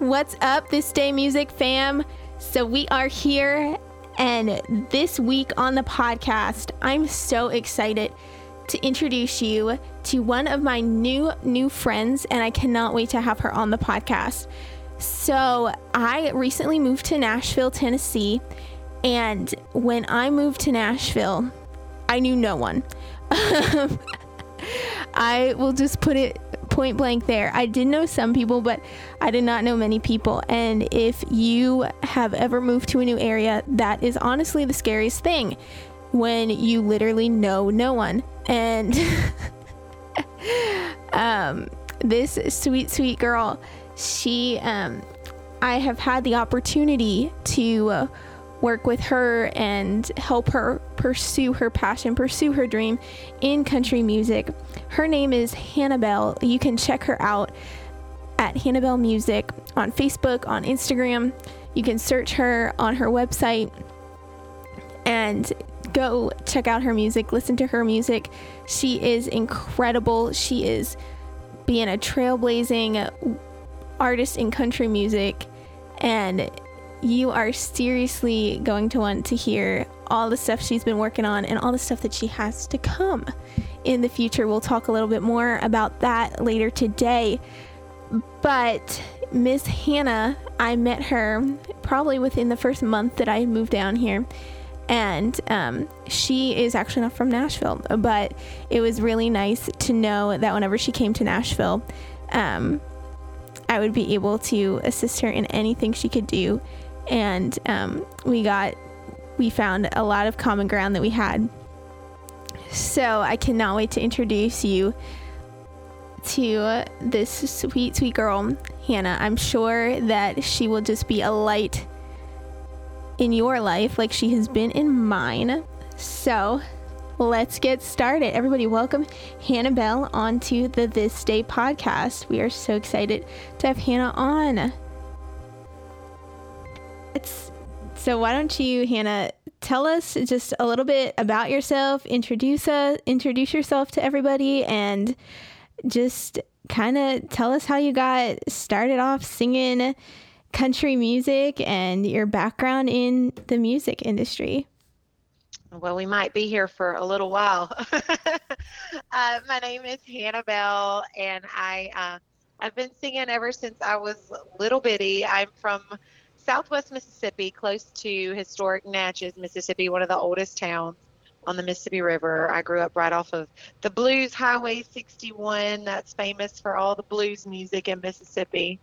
What's up, This Day Music fam? So, we are here, and this week on the podcast, I'm so excited to introduce you to one of my new, new friends, and I cannot wait to have her on the podcast. So, I recently moved to Nashville, Tennessee, and when I moved to Nashville, I knew no one. I will just put it point blank there. I did know some people, but I did not know many people. And if you have ever moved to a new area, that is honestly the scariest thing when you literally know no one. And um, this sweet, sweet girl, she, um, I have had the opportunity to. Uh, work with her and help her pursue her passion, pursue her dream in country music. Her name is Hannah Belle. You can check her out at Hannah Belle Music on Facebook, on Instagram. You can search her on her website and go check out her music, listen to her music. She is incredible. She is being a trailblazing artist in country music and you are seriously going to want to hear all the stuff she's been working on and all the stuff that she has to come in the future. We'll talk a little bit more about that later today. But Miss Hannah, I met her probably within the first month that I moved down here. And um, she is actually not from Nashville, but it was really nice to know that whenever she came to Nashville, um, I would be able to assist her in anything she could do and um, we got we found a lot of common ground that we had. So I cannot wait to introduce you to this sweet, sweet girl, Hannah. I'm sure that she will just be a light in your life like she has been in mine. So let's get started. Everybody, welcome Hannah Belle onto the This Day podcast. We are so excited to have Hannah on. It's, so why don't you, Hannah, tell us just a little bit about yourself, introduce us, introduce yourself to everybody, and just kind of tell us how you got started off singing country music and your background in the music industry. Well, we might be here for a little while. uh, my name is Hannah Belle, and I uh, I've been singing ever since I was little bitty. I'm from Southwest Mississippi, close to historic Natchez, Mississippi, one of the oldest towns on the Mississippi River. I grew up right off of the Blues Highway 61. That's famous for all the blues music in Mississippi.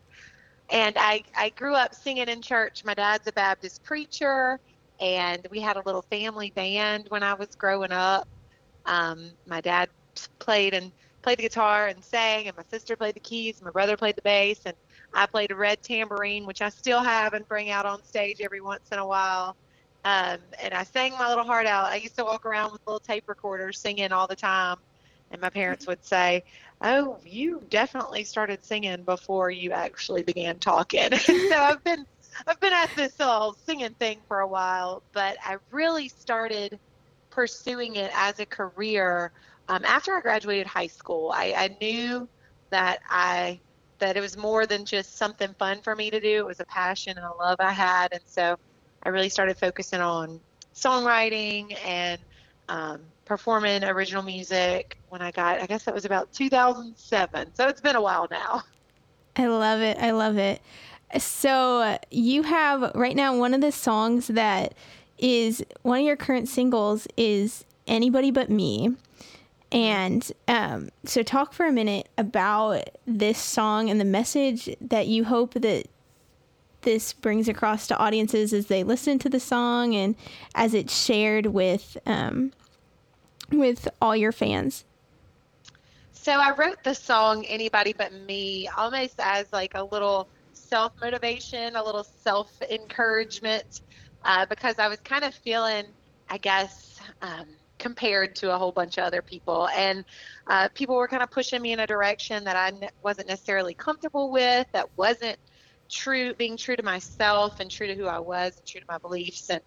And I, I grew up singing in church. My dad's a Baptist preacher, and we had a little family band when I was growing up. Um, my dad played and played the guitar and sang, and my sister played the keys. and My brother played the bass, and I played a red tambourine, which I still have and bring out on stage every once in a while. Um, and I sang my little heart out. I used to walk around with little tape recorders singing all the time. And my parents would say, Oh, you definitely started singing before you actually began talking. so I've been I've been at this little singing thing for a while, but I really started pursuing it as a career um, after I graduated high school. I, I knew that I that it was more than just something fun for me to do. It was a passion and a love I had. And so I really started focusing on songwriting and um, performing original music when I got, I guess that was about 2007. So it's been a while now. I love it. I love it. So you have right now one of the songs that is one of your current singles is Anybody But Me. And um, so, talk for a minute about this song and the message that you hope that this brings across to audiences as they listen to the song and as it's shared with um, with all your fans. So I wrote the song "Anybody But Me" almost as like a little self motivation, a little self encouragement, uh, because I was kind of feeling, I guess. Um, compared to a whole bunch of other people. And uh, people were kind of pushing me in a direction that I wasn't necessarily comfortable with, that wasn't true, being true to myself and true to who I was and true to my beliefs. And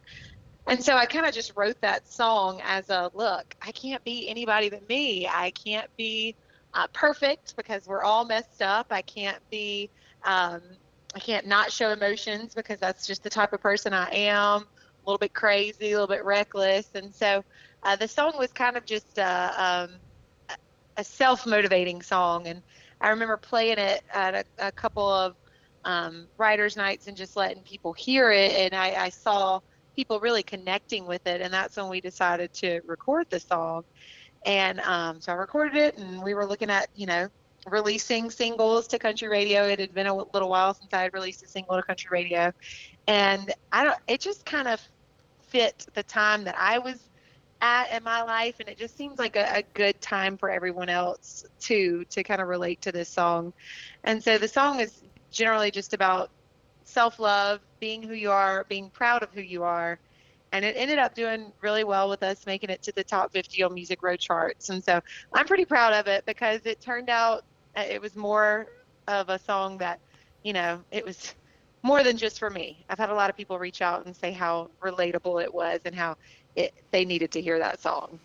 and so I kind of just wrote that song as a look. I can't be anybody but me. I can't be uh, perfect because we're all messed up. I can't be um, I can't not show emotions because that's just the type of person I am. A little bit crazy, a little bit reckless, and so uh, the song was kind of just uh, um, a self-motivating song. And I remember playing it at a, a couple of um, writers' nights and just letting people hear it, and I, I saw people really connecting with it, and that's when we decided to record the song. And um, so I recorded it, and we were looking at, you know, releasing singles to country radio. It had been a little while since I had released a single to country radio, and I don't. It just kind of fit the time that I was at in my life, and it just seems like a, a good time for everyone else too to kind of relate to this song. And so the song is generally just about self love, being who you are, being proud of who you are. And it ended up doing really well with us, making it to the top 50 on Music Row charts. And so I'm pretty proud of it because it turned out uh, it was more of a song that, you know, it was more than just for me. I've had a lot of people reach out and say how relatable it was and how it, they needed to hear that song.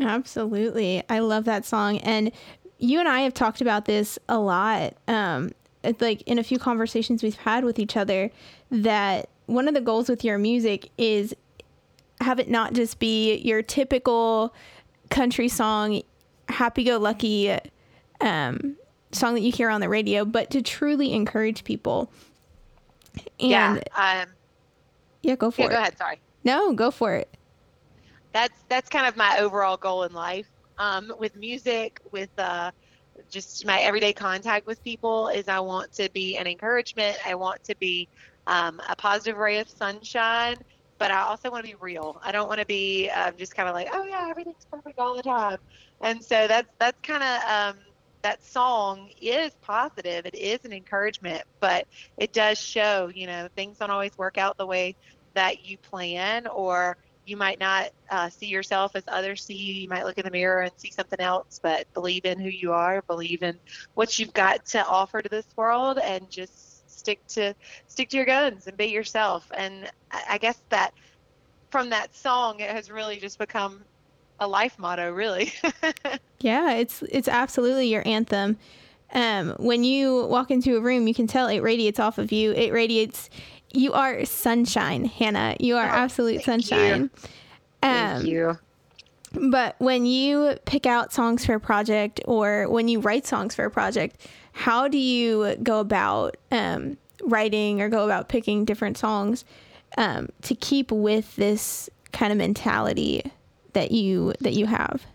Absolutely. I love that song. And you and I have talked about this a lot. Um, like in a few conversations we've had with each other that one of the goals with your music is have it not just be your typical country song happy go lucky um, song that you hear on the radio but to truly encourage people and yeah, um, yeah go for yeah, it go ahead sorry no go for it that's that's kind of my overall goal in life um, with music with uh, just my everyday contact with people is I want to be an encouragement. I want to be um, a positive ray of sunshine, but I also want to be real. I don't want to be uh, just kind of like, oh yeah, everything's perfect all the time. And so that's that's kind of um, that song is positive. It is an encouragement, but it does show, you know, things don't always work out the way that you plan or you might not uh, see yourself as others see you. You might look in the mirror and see something else, but believe in who you are, believe in what you've got to offer to this world, and just stick to stick to your guns and be yourself. And I guess that from that song, it has really just become a life motto, really. yeah, it's it's absolutely your anthem. Um, when you walk into a room, you can tell it radiates off of you. It radiates you are sunshine, Hannah. You are oh, absolute sunshine. You. Um, thank you. But when you pick out songs for a project or when you write songs for a project, how do you go about um, writing or go about picking different songs um, to keep with this kind of mentality that you that you have?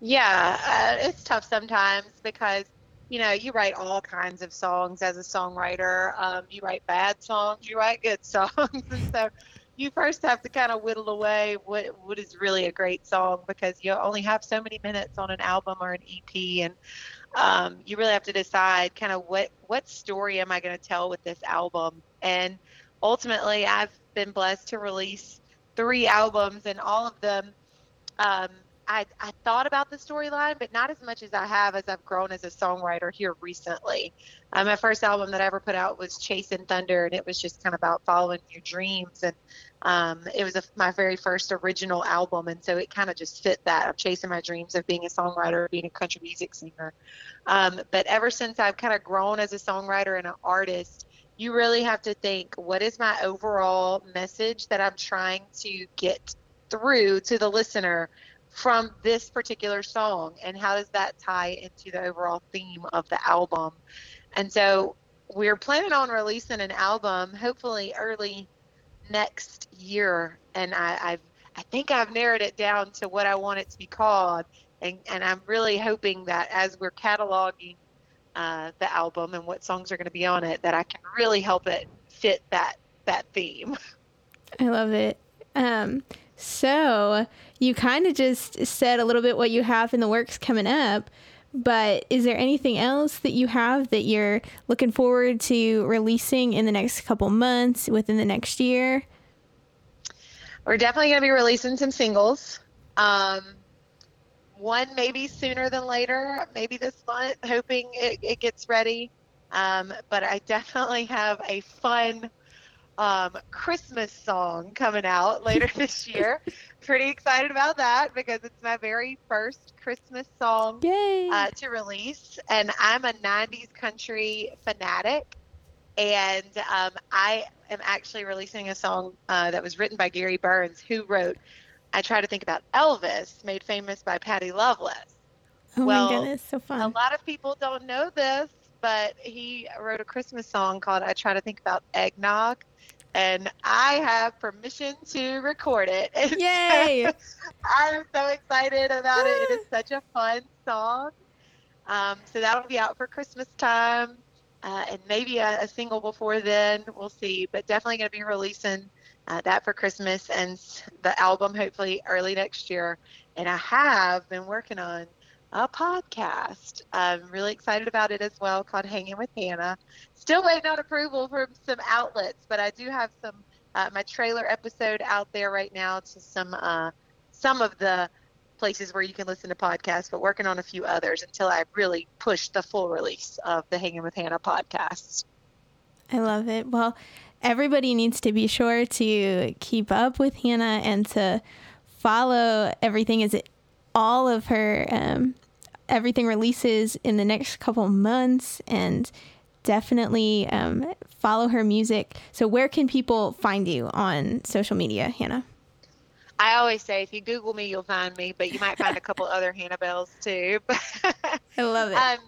Yeah, uh, it's tough sometimes because you know, you write all kinds of songs as a songwriter. Um, you write bad songs, you write good songs, and so you first have to kind of whittle away what what is really a great song because you only have so many minutes on an album or an EP, and um, you really have to decide kind of what what story am I going to tell with this album. And ultimately, I've been blessed to release three albums, and all of them um, I, I thought about the storyline, but not as much as I have as I've grown as a songwriter here recently. Um, my first album that I ever put out was Chasing Thunder, and it was just kind of about following your dreams. And um, it was a, my very first original album, and so it kind of just fit that. I'm chasing my dreams of being a songwriter, being a country music singer. Um, but ever since I've kind of grown as a songwriter and an artist, you really have to think what is my overall message that I'm trying to get through to the listener from this particular song and how does that tie into the overall theme of the album and so we're planning on releasing an album hopefully early next year and I, I've I think I've narrowed it down to what I want it to be called and, and I'm really hoping that as we're cataloging uh, the album and what songs are going to be on it that I can really help it fit that that theme. I love it. Um, so you kind of just said a little bit what you have in the works coming up, but is there anything else that you have that you're looking forward to releasing in the next couple months, within the next year? We're definitely going to be releasing some singles. Um, one maybe sooner than later, maybe this month, hoping it, it gets ready. Um, but I definitely have a fun um, Christmas song coming out later this year. Pretty excited about that because it's my very first Christmas song uh, to release. And I'm a 90s country fanatic. And um, I am actually releasing a song uh, that was written by Gary Burr, who wrote I Try to Think About Elvis, made famous by Patty Loveless. Oh well, my goodness, so fun. A lot of people don't know this, but he wrote a Christmas song called I Try to Think About Eggnog and I have permission to record it. And Yay! I'm so excited about it. It is such a fun song. Um, so that'll be out for Christmas time, uh, and maybe a, a, single before then. We'll see, but definitely going to be releasing uh, that for Christmas and the album hopefully early next year. And I have been working on a podcast. I'm really excited about it as well, called Hanging with Hannah. Still waiting on approval from some outlets, but I do have some uh, my trailer episode out there right now to some uh, some of the places where you can listen to podcasts, but working on a few others until I really push the full release of the Hanging with Hannah podcast. I love it. Well, everybody needs to be sure to keep up with Hannah and to follow everything. Is it all of her um, everything releases in the next couple months and definitely um, follow her music. So, where can people find you on social media, Hannah? I always say if you Google me, you'll find me, but you might find a couple other Hannah Belles too. I love it. Um,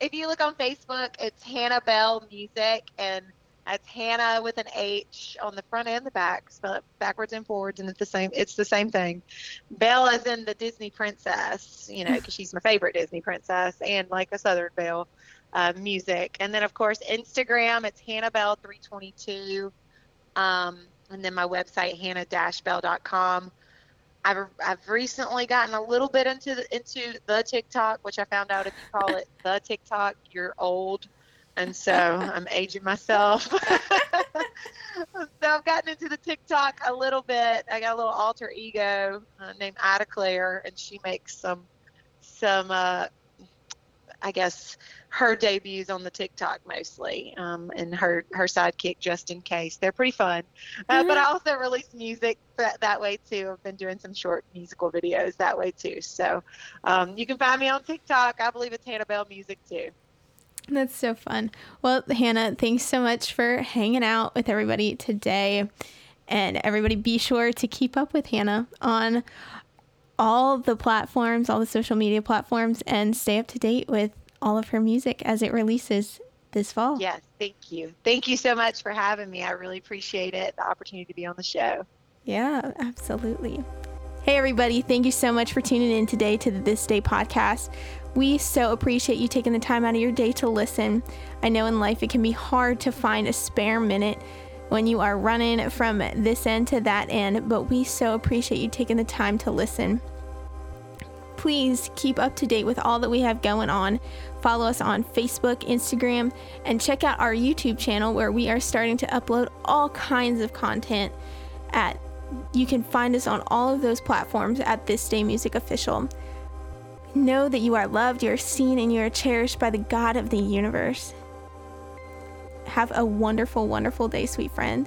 if you look on Facebook, it's Hannah Belle Music, and that's Hannah with an H on the front and the back, spell it backwards and forwards, and it's the same. It's the same thing. Belle is in the Disney princess, you know, because she's my favorite Disney princess, and like a Southern Belle. Uh, music, and then of course Instagram. It's Hannah Belle 322, um, and then my website hannah-belle.com. I've I've recently gotten a little bit into the into the TikTok, which I found out if you call it the TikTok, you're old and so I'm aging myself. so I've gotten into the TikTok a little bit. I got a little alter ego uh, named Ida Claire, and she makes some some uh, I guess her debuts on the TikTok mostly, um, and her her sidekick just in case. They're pretty fun, uh, mm-hmm. but I also release music that, that way too. I've been doing some short musical videos that way too. So um, you can find me on TikTok. I believe it's Hannah Belle Music too. That's so fun. Well, Hannah, thanks so much for hanging out with everybody today. And everybody, be sure to keep up with Hannah on all the platforms, all the social media platforms, and stay up to date with all of her music as it releases this fall. Yes, thank you. Thank you so much for having me. I really appreciate it, the opportunity to be on the show. Yeah, absolutely. Hey, everybody, thank you so much for tuning in today to the This Day podcast. We so appreciate you taking the time out of your day to listen. I know in life it can be hard to find a spare minute when you are running from this end to that end, but we so appreciate you taking the time to listen. Please keep up to date with all that we have going on. Follow us on Facebook, Instagram, and check out our YouTube channel where we are starting to upload all kinds of content at you can find us on all of those platforms at This Day Music Official. Know that you are loved, you are seen, and you are cherished by the God of the universe. Have a wonderful, wonderful day, sweet friend.